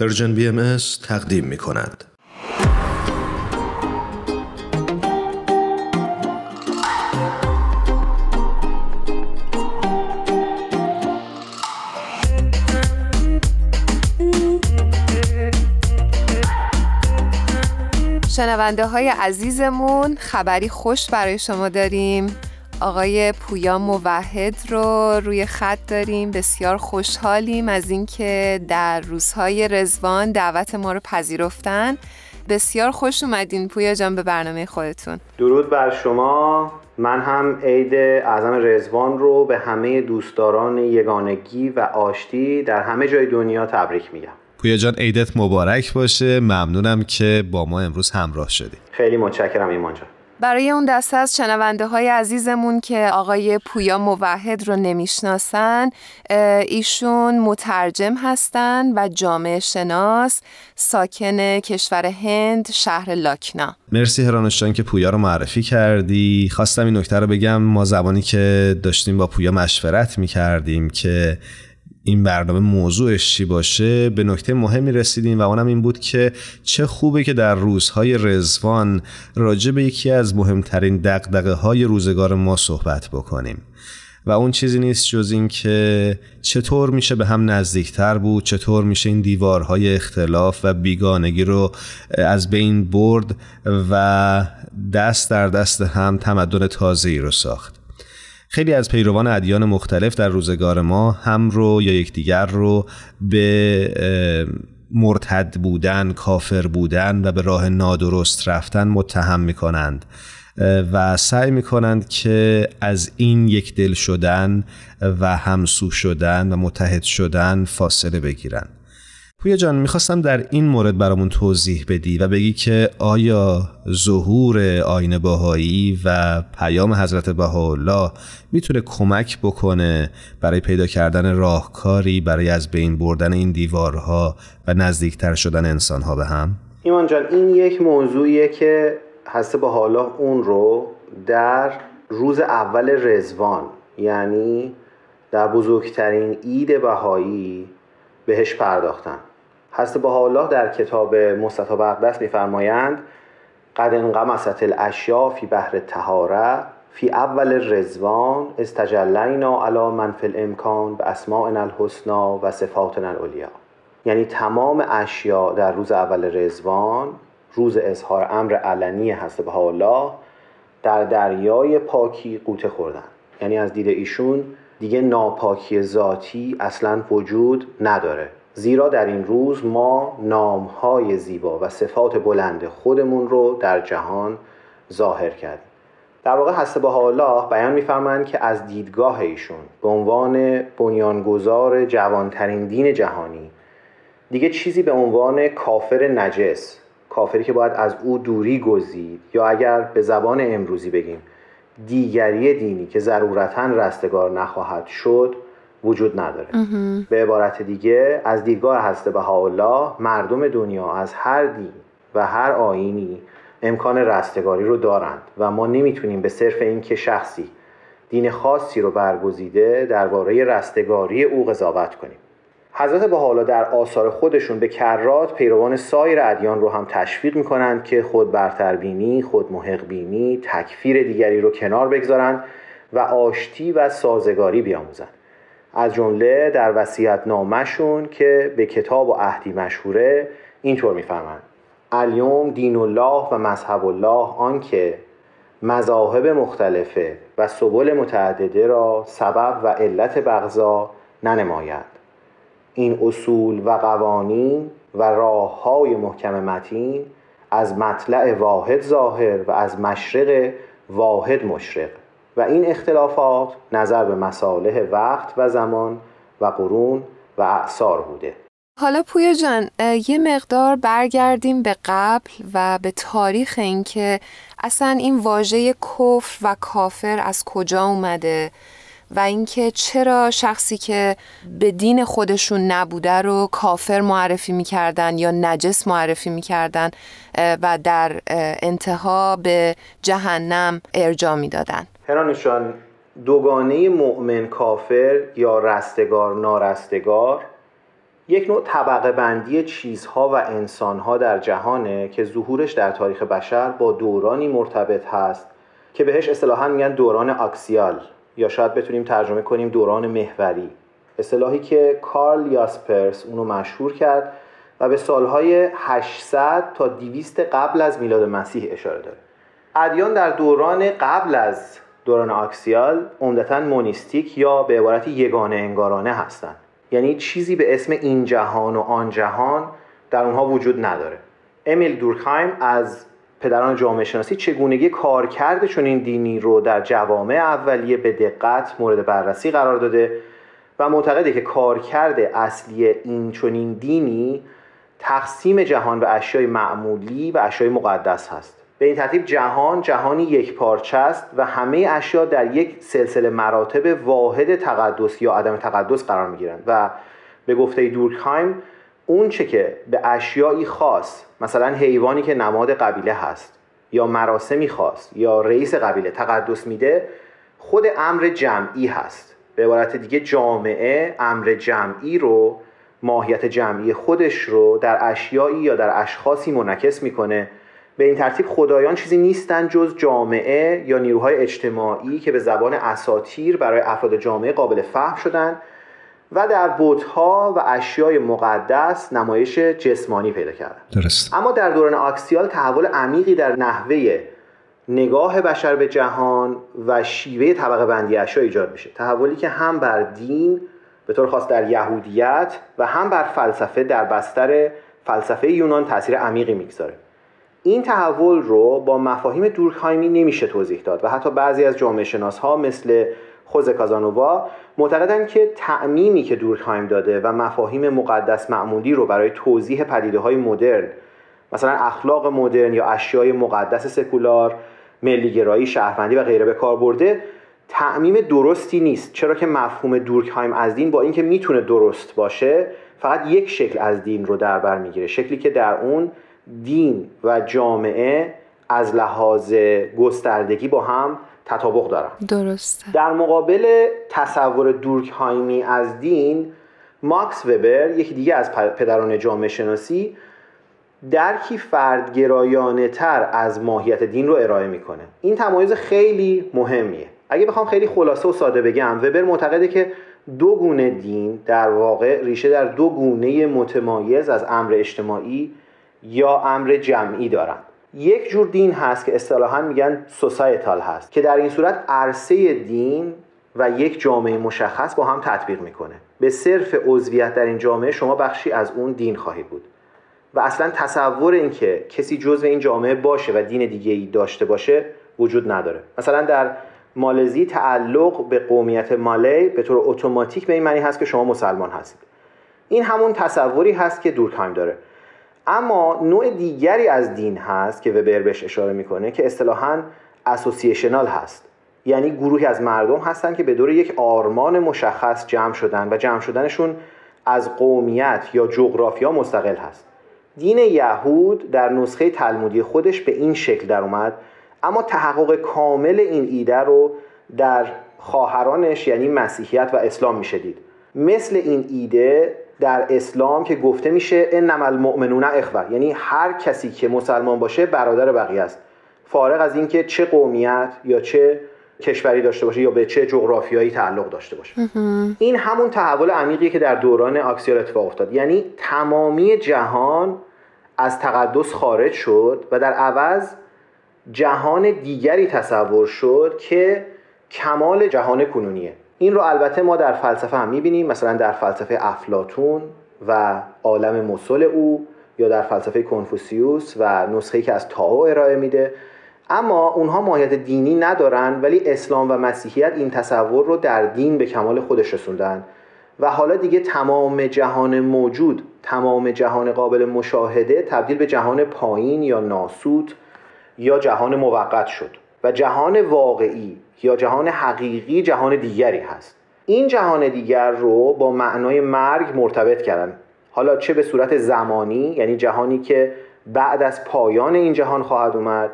پرژن بی ام تقدیم می کند. شنونده های عزیزمون خبری خوش برای شما داریم آقای پویا موحد رو روی خط داریم بسیار خوشحالیم از اینکه در روزهای رزوان دعوت ما رو پذیرفتن. بسیار خوش اومدین پویا جان به برنامه خودتون. درود بر شما. من هم عید اعظم رزوان رو به همه دوستداران یگانگی و آشتی در همه جای دنیا تبریک میگم. پویا جان عیدت مبارک باشه. ممنونم که با ما امروز همراه شدی. خیلی متشکرم ایمان جان. برای اون دسته از شنونده های عزیزمون که آقای پویا موحد رو نمی‌شناسن ایشون مترجم هستن و جامعه شناس ساکن کشور هند شهر لاکنا. مرسی هرانوشان که پویا رو معرفی کردی. خواستم این نکته رو بگم. ما زبانی که داشتیم با پویا مشورت می‌کردیم که این برنامه موضوعش چی باشه؟ به نکته مهمی رسیدیم و اونم این بود که چه خوبه که در روزهای رزوان راجع به یکی از مهمترین دقدقه های روزگار ما صحبت بکنیم. و اون چیزی نیست جز این که چطور میشه به هم نزدیکتر بود چطور میشه این دیوارهای اختلاف و بیگانگی رو از بین برد و دست در دست هم تمدن تازه‌ای رو ساخت. خیلی از پیروان ادیان مختلف در روزگار ما هم رو یا یکدیگر رو به مرتد بودن، کافر بودن و به راه نادرست رفتن متهم می کنند و سعی می کنند که از این یک دل شدن و همسو شدن و متحد شدن فاصله بگیرند. پویا جان می‌خواستم در این مورد برامون توضیح بدی و بگی که آیا ظهور آین باهایی و پیام حضرت بهاءالله می‌تونه کمک بکنه برای پیدا کردن راهکاری برای از بین بردن این دیوارها و نزدیکتر شدن انسانها به هم؟ ایمان جان این یک موضوعیه که حضرت بهاءالله اون رو در روز اول رزوان یعنی در بزرگترین عید بهایی بهش پرداختن حضرت الله در کتاب مستطاب اقدس میفرمایند قد انقمست الاشیا فی بحر تهاره فی اول رزوان استجلینا علی من فی الامکان به اسماء الحسنا و صفات العلیا یعنی تمام اشیا در روز اول رزوان روز اظهار امر علنی حضرت الله در دریای پاکی قوطه خوردن. یعنی از دید ایشون دیگه ناپاکی ذاتی اصلا وجود نداره. زیرا در این روز ما نامهای زیبا و صفات بلند خودمون رو در جهان ظاهر کردیم. در واقع حسب الله بیان میفرمایند که از دیدگاه ایشون به عنوان بنیانگذار جوانترین دین جهانی دیگه چیزی به عنوان کافر نجس کافری که باید از او دوری گزید یا اگر به زبان امروزی بگیم دیگری دینی که ضرورتا رستگار نخواهد شد وجود نداره. به عبارت دیگه از دیدگاه هسته الله مردم دنیا از هر دین و هر آینی امکان رستگاری رو دارند و ما نمی‌تونیم به صرف اینکه شخصی دین خاصی رو برگزیده درباره رستگاری او قضاوت کنیم. حضرت حالا در آثار خودشون به کرات پیروان سایر ادیان رو هم تشویق می‌کنند که خود برتربینی، خود محقبینی، تکفیر دیگری رو کنار بگذارند و آشتی و سازگاری بیاموزند. از جمله در وسیعت نامشون که به کتاب و عهدی مشهوره اینطور می‌فهمند الیوم دین الله و مذهب الله آنکه مذاهب مختلفه و سبل متعدده را سبب و علت بغضا ننماید. این اصول و قوانین و راه های محکم متین از مطلع واحد ظاهر و از مشرق واحد مشرق و این اختلافات نظر به مصالح وقت و زمان و قرون و اعثار بوده. حالا پویا جان یه مقدار برگردیم به قبل و به تاریخ اینکه اصلا این واژه کفر و کافر از کجا اومده و اینکه چرا شخصی که به دین خودشون نبوده رو کافر معرفی می‌کردن یا نجس معرفی می‌کردن و در انتها به جهنم ارجا می‌دادن. هرانشان دوگانه مؤمن کافر یا رستگار نارستگار یک نوع طبقه بندی چیزها و انسانها در جهانه که ظهورش در تاریخ بشر با دورانی مرتبط هست که بهش اصطلاحا میگن دوران اکسیال یا شاید بتونیم ترجمه کنیم دوران محوری. اصطلاحی که کارل یاسپرس اونو مشهور کرد و به سالهای 800 تا 200 قبل از میلاد مسیح اشاره داره. ادیان در دوران قبل از دوران اکسیال عمدتا مونیستیک یا به عبارت یگانه انگارانه هستند. یعنی چیزی به اسم این جهان و آن جهان در اونها وجود نداره. امیل دورکهایم از پدران جامعه شناسی چگونگی کارکرد چنین دینی رو در جوامع اولیه به دقت مورد بررسی قرار داده و معتقده که کارکرد اصلی این چنین دینی تقسیم جهان به اشیای معمولی و اشیای مقدس هست. به این ترتیب جهان جهانی یک پارچه است و همه اشیا در یک سلسله مراتب واحد تقدس یا عدم تقدس قرار می گیرند و به گفته دورکهایم اون چه که به اشیایی خاص مثلا حیوانی که نماد قبیله هست یا مراسمی خاص یا رئیس قبیله تقدس میده خود امر جمعی هست. به عبارت دیگه جامعه امر جمعی رو ماهیت جمعی خودش رو در اشیایی یا در اشخاصی منعکس می‌کنه. به این ترتیب خدایان چیزی نیستن جز جامعه یا نیروهای اجتماعی که به زبان اساتیر برای افراد جامعه قابل فهم شدن و در بوتها و اشیای مقدس نمایش جسمانی پیدا کردن. درست. اما در دوران آکسیال تحول عمیقی در نحوه نگاه بشر به جهان و شیوه طبقه بندی اشیا ایجاد میشه. تحولی که هم بر دین به طور خاص در یهودیت و هم بر فلسفه در بستر فلسفه یونان تاثیر عمیقی می‌گذاره. این تحول رو با مفاهیم دورکهایمی نمیشه توضیح داد و حتی بعضی از جامعه شناس ها مثل خوز کازانووا معتقدند که تعمیمی که دورکهایم داده و مفاهیم مقدس معمولی رو برای توضیح پدیده های مدرن مثلا اخلاق مدرن یا اشیای مقدس سکولار ملیگرایی شهروندی و غیره به کار برده تعمیم درستی نیست. چرا که مفهوم دورکهایم از دین با اینکه می‌تونه درست باشه فقط یک شکل از دین رو در بر می‌گیره. شکلی که در اون دین و جامعه از لحاظ گستردگی با هم تطابق دارن. درسته. در مقابل تصور دورکهایمی از دین ماکس وبر یکی دیگه از پدران جامعه شناسی درکی فردگرایانه تر از ماهیت دین رو ارائه می‌کنه. این تمایز خیلی مهمیه. اگه بخوام خیلی خلاصه و ساده بگم وبر معتقده که دو گونه دین در واقع ریشه در دو گونه متمایز از امر اجتماعی یا امر جمعی دارن. یک جور دین هست که اصطلاحا میگن سوسایتال هست که در این صورت عرصه دین و یک جامعه مشخص با هم تطبیق می‌کنه. به صرف عضویت در این جامعه شما بخشی از اون دین خواهید بود. و اصلا تصور اینکه کسی جزء این جامعه باشه و دین دیگه ای داشته باشه وجود نداره. مثلا در مالزی تعلق به قومیت مالی به طور اتوماتیک به این معنی هست که شما مسلمان هستید. این همون تصوری هست که دورکهایم داره. اما نوع دیگری از دین هست که وبر بهش اشاره می‌کنه که اصطلاحا اسوسییشنال هست. یعنی گروهی از مردم هستن که به دور یک آرمان مشخص جمع شدن و جمع شدنشون از قومیت یا جغرافیا مستقل هست. دین یهود در نسخه تلمودی خودش به این شکل در اومد اما تحقق کامل این ایده رو در خواهرانش یعنی مسیحیت و اسلام میشه دید مثل این ایده در اسلام که گفته میشه انما المؤمنون اخوه. یعنی هر کسی که مسلمان باشه برادر بقیه است. فارغ از اینکه چه قومیت یا چه کشوری داشته باشه یا به چه جغرافیایی تعلق داشته باشه. این همون تحول عمیقی که در دوران آکسیال اتفاق افتاد. یعنی تمامی جهان از تقدس خارج شد و در عوض جهان دیگری تصور شد که کمال جهان کنونیه. این رو البته ما در فلسفه هم می‌بینیم مثلا در فلسفه افلاتون و عالم مسل او یا در فلسفه کنفوسیوس و نسخه‌ای که از تاو ارائه میده. اما اونها ماهیت دینی ندارن ولی اسلام و مسیحیت این تصور رو در دین به کمال خودش رسوندن. و حالا دیگه تمام جهان موجود تمام جهان قابل مشاهده تبدیل به جهان پایین یا ناسود یا جهان موقت شد. و جهان واقعی یا جهان حقیقی جهان دیگری هست. این جهان دیگر رو با معنای مرگ مرتبط کردن. حالا چه به صورت زمانی یعنی جهانی که بعد از پایان این جهان خواهد اومد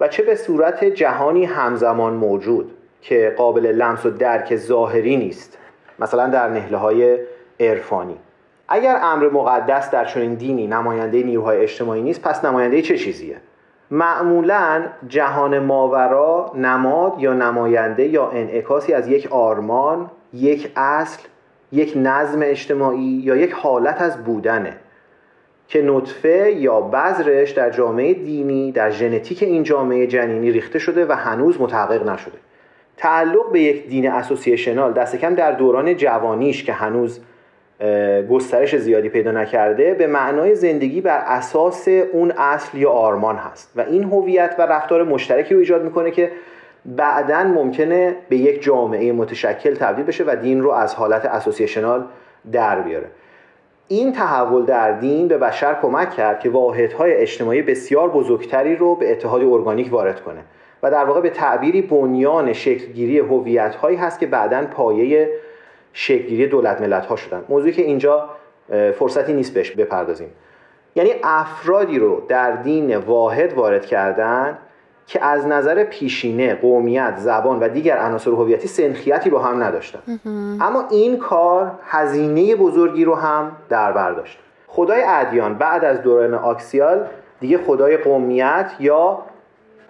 و چه به صورت جهانی همزمان موجود که قابل لمس و درک ظاهری نیست. مثلا در نهله های عرفانی. اگر امر مقدس در چنین دینی نماینده نیروهای اجتماعی نیست پس نماینده چه چیزیه؟ معمولا جهان ماورا نماد یا نماینده یا انعکاسی از یک آرمان یک اصل یک نظم اجتماعی یا یک حالت از بودنه که نطفه یا بذرش در جامعه دینی در ژنتیک این جامعه جنینی ریخته شده و هنوز متحقق نشده. تعلق به یک دین اسوسییشنال دست کم در دوران جوانیش که هنوز گسترش زیادی پیدا نکرده به معنای زندگی بر اساس اون اصل یا آرمان هست. و این هویت و رفتار مشترکی رو ایجاد می‌کنه که بعدا ممکنه به یک جامعه متشکل تبدیل بشه و دین رو از حالت اسوسییشنال در بیاره. این تحول در دین به بشر کمک کرد که واحدهای اجتماعی بسیار بزرگتری رو به اتحاد ارگانیک وارد کنه. و در واقع به تعبیری بنیان شکلگیری هویت هایی هست که بعدا پایه شکلگیری دولت ملت ها شدن. موضوعی که اینجا فرصتی نیست بهش بپردازیم. یعنی افرادی رو در دین واحد وارد کردن که از نظر پیشینه قومیت زبان و دیگر عناصر هویتی سنخیتی با هم نداشتن. اما این کار هزینه بزرگی رو هم در بر داشت. خدای ادیان بعد از دوران آکسیال دیگه خدای قومیت یا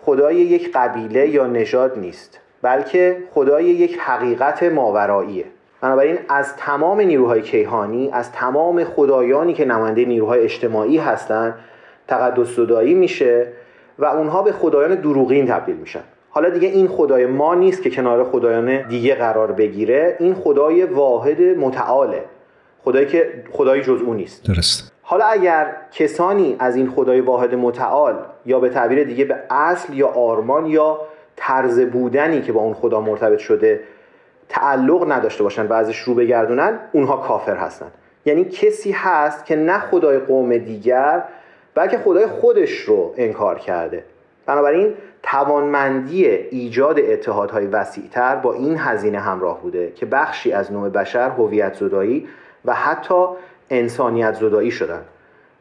خدای یک قبیله یا نژاد نیست بلکه خدای یک حقیقت ماوراییه. بنابراین از تمام نیروهای کیهانی از تمام خدایانی که نماینده نیروهای اجتماعی هستند تقدس زدایی میشه و اونها به خدایان دروغین تبدیل میشن. حالا دیگه این خدای ما نیست که کنار خدایان دیگه قرار بگیره. این خدای واحد متعاله. خدایی که خدای جز او نیست. درست. حالا اگر کسانی از این خدای واحد متعال یا به تعبیر دیگه به اصل یا آرمان یا طرز بودنی که با اون خدا مرتبط شده تعلق نداشته باشن و ازش رو بگردونن اونها کافر هستن. یعنی کسی هست که نه خدای قوم دیگر بلکه خدای خودش رو انکار کرده. بنابراین توانمندی ایجاد اتحادهای وسیعتر با این هزینه همراه بوده که بخشی از نوع بشر هویت زدایی و حتی انسانیت زدایی شدن.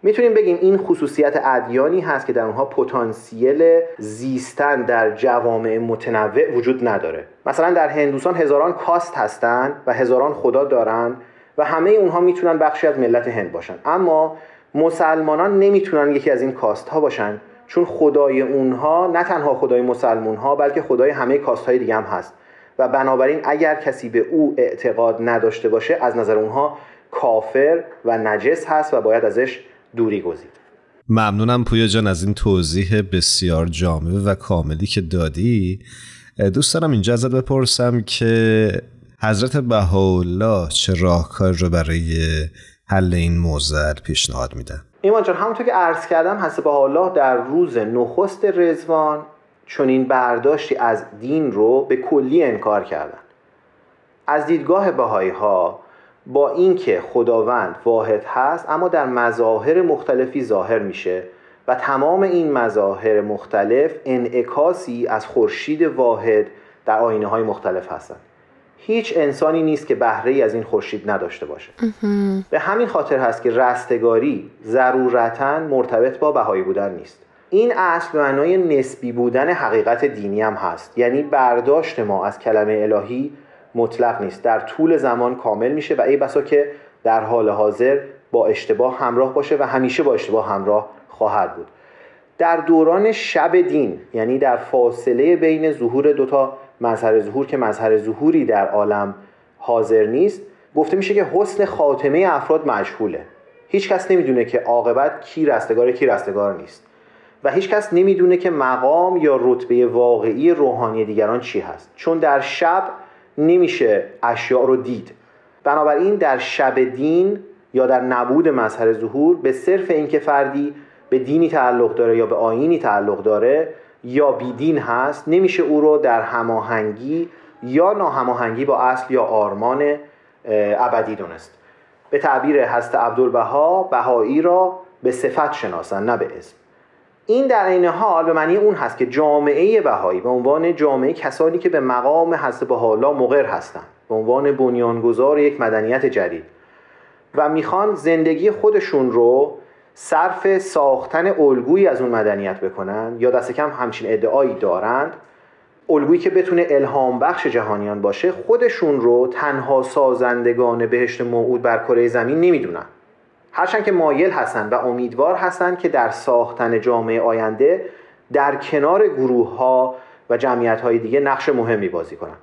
می‌تونیم بگیم این خصوصیت ادیانی هست که در اونها پتانسیل زیستن در جوامع متنوع وجود نداره. مثلا در هندوستان هزاران کاست هستند و هزاران خدا دارن و همه اونها می‌تونن بخشی از ملت هند باشن. اما مسلمانان نمی‌تونن یکی از این کاست ها باشن چون خدای اونها نه تنها خدای مسلمون ها بلکه خدای همه کاست های دیگه هم هست. و بنابراین اگر کسی به او اعتقاد نداشته باشه از نظر اونها کافر و نجس هست و باید ازش دوری گزید. ممنونم پویا جان از این توضیح بسیار جامع و کاملی که دادی. دوست دارم اینجا ازت بپرسم که حضرت بهاءالله چه راهکار رو برای حل این موزل پیشنهاد میدن؟ ایمان جان همونطور که عرض کردم حضرت بهاءالله در روز نخست رزوان چون این برداشتی از دین رو به کلی انکار کردن. از دیدگاه بهایی ها با اینکه خداوند واحد هست اما در مظاهر مختلفی ظاهر میشه و تمام این مظاهر مختلف انعکاسی از خورشید واحد در آینه های مختلف هستند هیچ انسانی نیست که بهره از این خورشید نداشته باشه. به همین خاطر هست که رستگاری ضرورتا مرتبط با بهایی بودن نیست. این اصل به معنای نسبی بودن حقیقت دینی هم هست. یعنی برداشت ما از کلمه الهی مطلق نیست. در طول زمان کامل میشه و ای بسا که در حال حاضر با اشتباه همراه باشه و همیشه با اشتباه همراه خواهد بود. در دوران شب دین یعنی در فاصله بین ظهور دوتا مظهر ظهور که مظهر ظهوری در عالم حاضر نیست گفته میشه که حسن خاتمه افراد مجهوله هیچ کس نمی‌دونه که عاقبت کی رستگار کی رستگار نیست. و هیچ کس نمی‌دونه که مقام یا رتبه واقعی روحانی دیگران چی هست. چون در شب نمیشه اشیاء رو دید. بنابراین در شب دین یا در نبود مظهر ظهور به صرف اینکه فردی به دینی تعلق داره یا به آینی تعلق داره یا بیدین هست نمیشه او رو در هماهنگی یا ناهماهنگی با اصل یا آرمان ابدی دونست. به تعبیر هست عبدالبها بهایی را به صفت شناسن نه به اسم. این در این حال به معنی اون هست که جامعه بهایی به عنوان جامعه کسانی که به مقام حضرت بهاءالله مقر هستند به عنوان بنیانگذار یک مدنیت جدید و می‌خوان زندگی خودشون رو صرف ساختن الگویی از اون مدنیت بکنن یا دست کم همچین ادعایی دارند الگویی که بتونه الهام بخش جهانیان باشه خودشون رو تنها سازندگان بهشت موعود بر کره زمین نمی‌دونن. هرچند که مایل هستند و امیدوار هستند که در ساختن جامعه آینده در کنار گروه ها و جمعیت های دیگه نقش مهمی بازی کنند.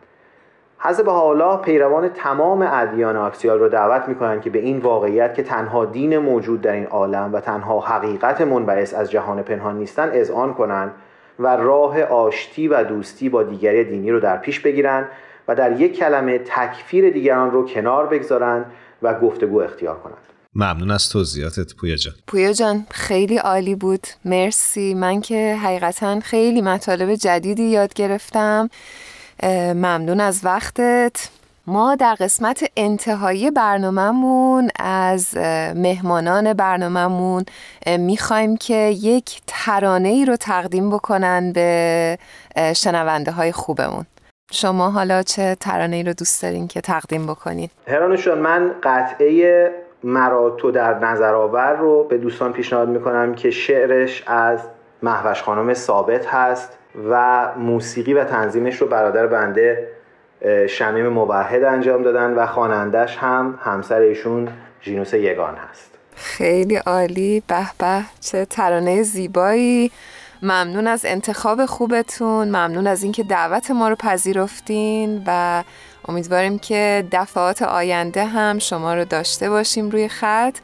حضرت حالا پیروان تمام ادیان آکسیال رو دعوت می‌کنند که به این واقعیت که تنها دین موجود در این عالم و تنها حقیقت منبعث از جهان پنهان نیستن اذعان کنند و راه آشتی و دوستی با دیگری دینی رو در پیش بگیرند و در یک کلمه تکفیر دیگران رو کنار بگذارند و گفتگو اختیار کنند. ممنون از توضیحاتت پویا جان. پویا جان خیلی عالی بود. مرسی. من که حقیقتا خیلی مطالب جدیدی یاد گرفتم. ممنون از وقتت. ما در قسمت انتهایی برنامهمون از مهمانان برنامهمون می‌خوایم که یک ترانه ای رو تقدیم بکنن به شنونده های خوبمون. شما حالا چه ترانه ای رو دوست دارین که تقدیم بکنین؟ هرانوشان من قطعه مراتو در نظر آور رو به دوستان پیشنهاد می‌کنم که شعرش از محوش خانم ثابت هست و موسیقی و تنظیمش رو برادر بنده شمیم موحد انجام دادن و خوانندش هم همسر ایشون جینوس یگان هست. خیلی عالی. به به. چه ترانه زیبایی. ممنون از انتخاب خوبتون. ممنون از اینکه دعوت ما رو پذیرفتین و امیدواریم که دفعات آینده هم شما رو داشته باشیم روی خط.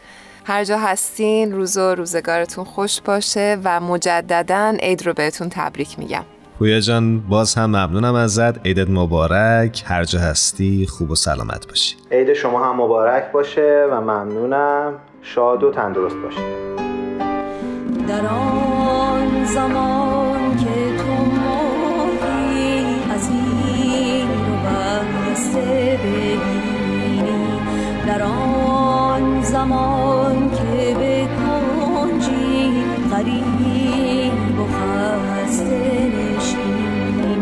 هر جا هستین روز و روزگارتون خوش باشه و مجددا عید رو بهتون تبریک میگم. پویا جان باز هم ممنونم ازت. عیدت مبارک. هر جا هستی خوب و سلامت باشی. عید شما هم مبارک باشه و ممنونم. شاد و تندرست باشید در آن زمان بسته ببینی در آن زمان که به کنجی غریب و خسته نشینی.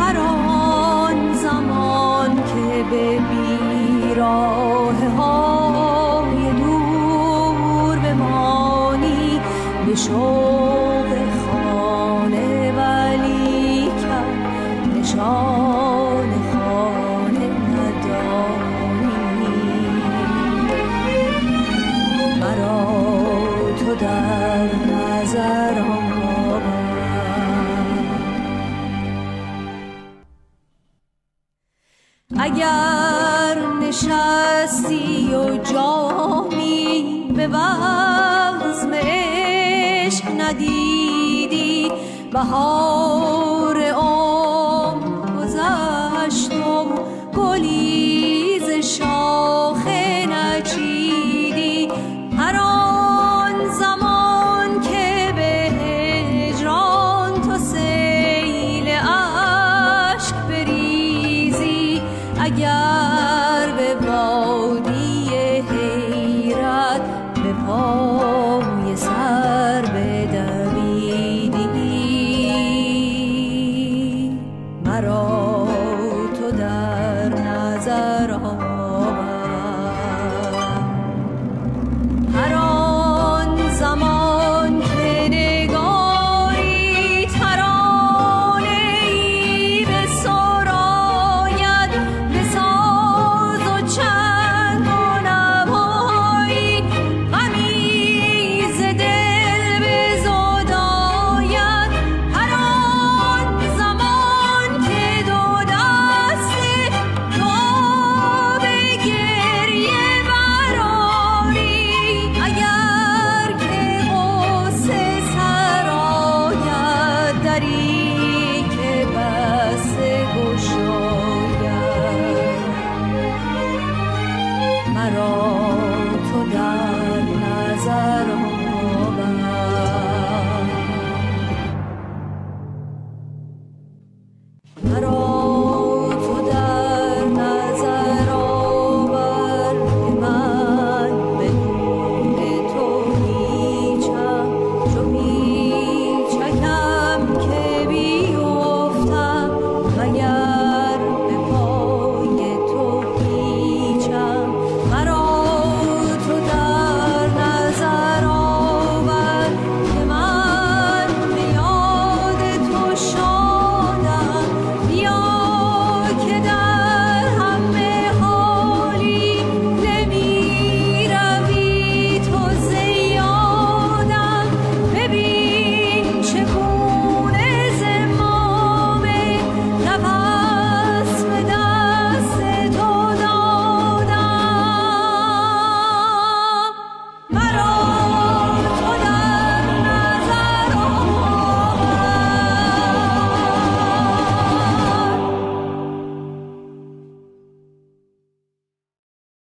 هر آن زمان که به بیراه های دور بمانی به گلی ز شاخه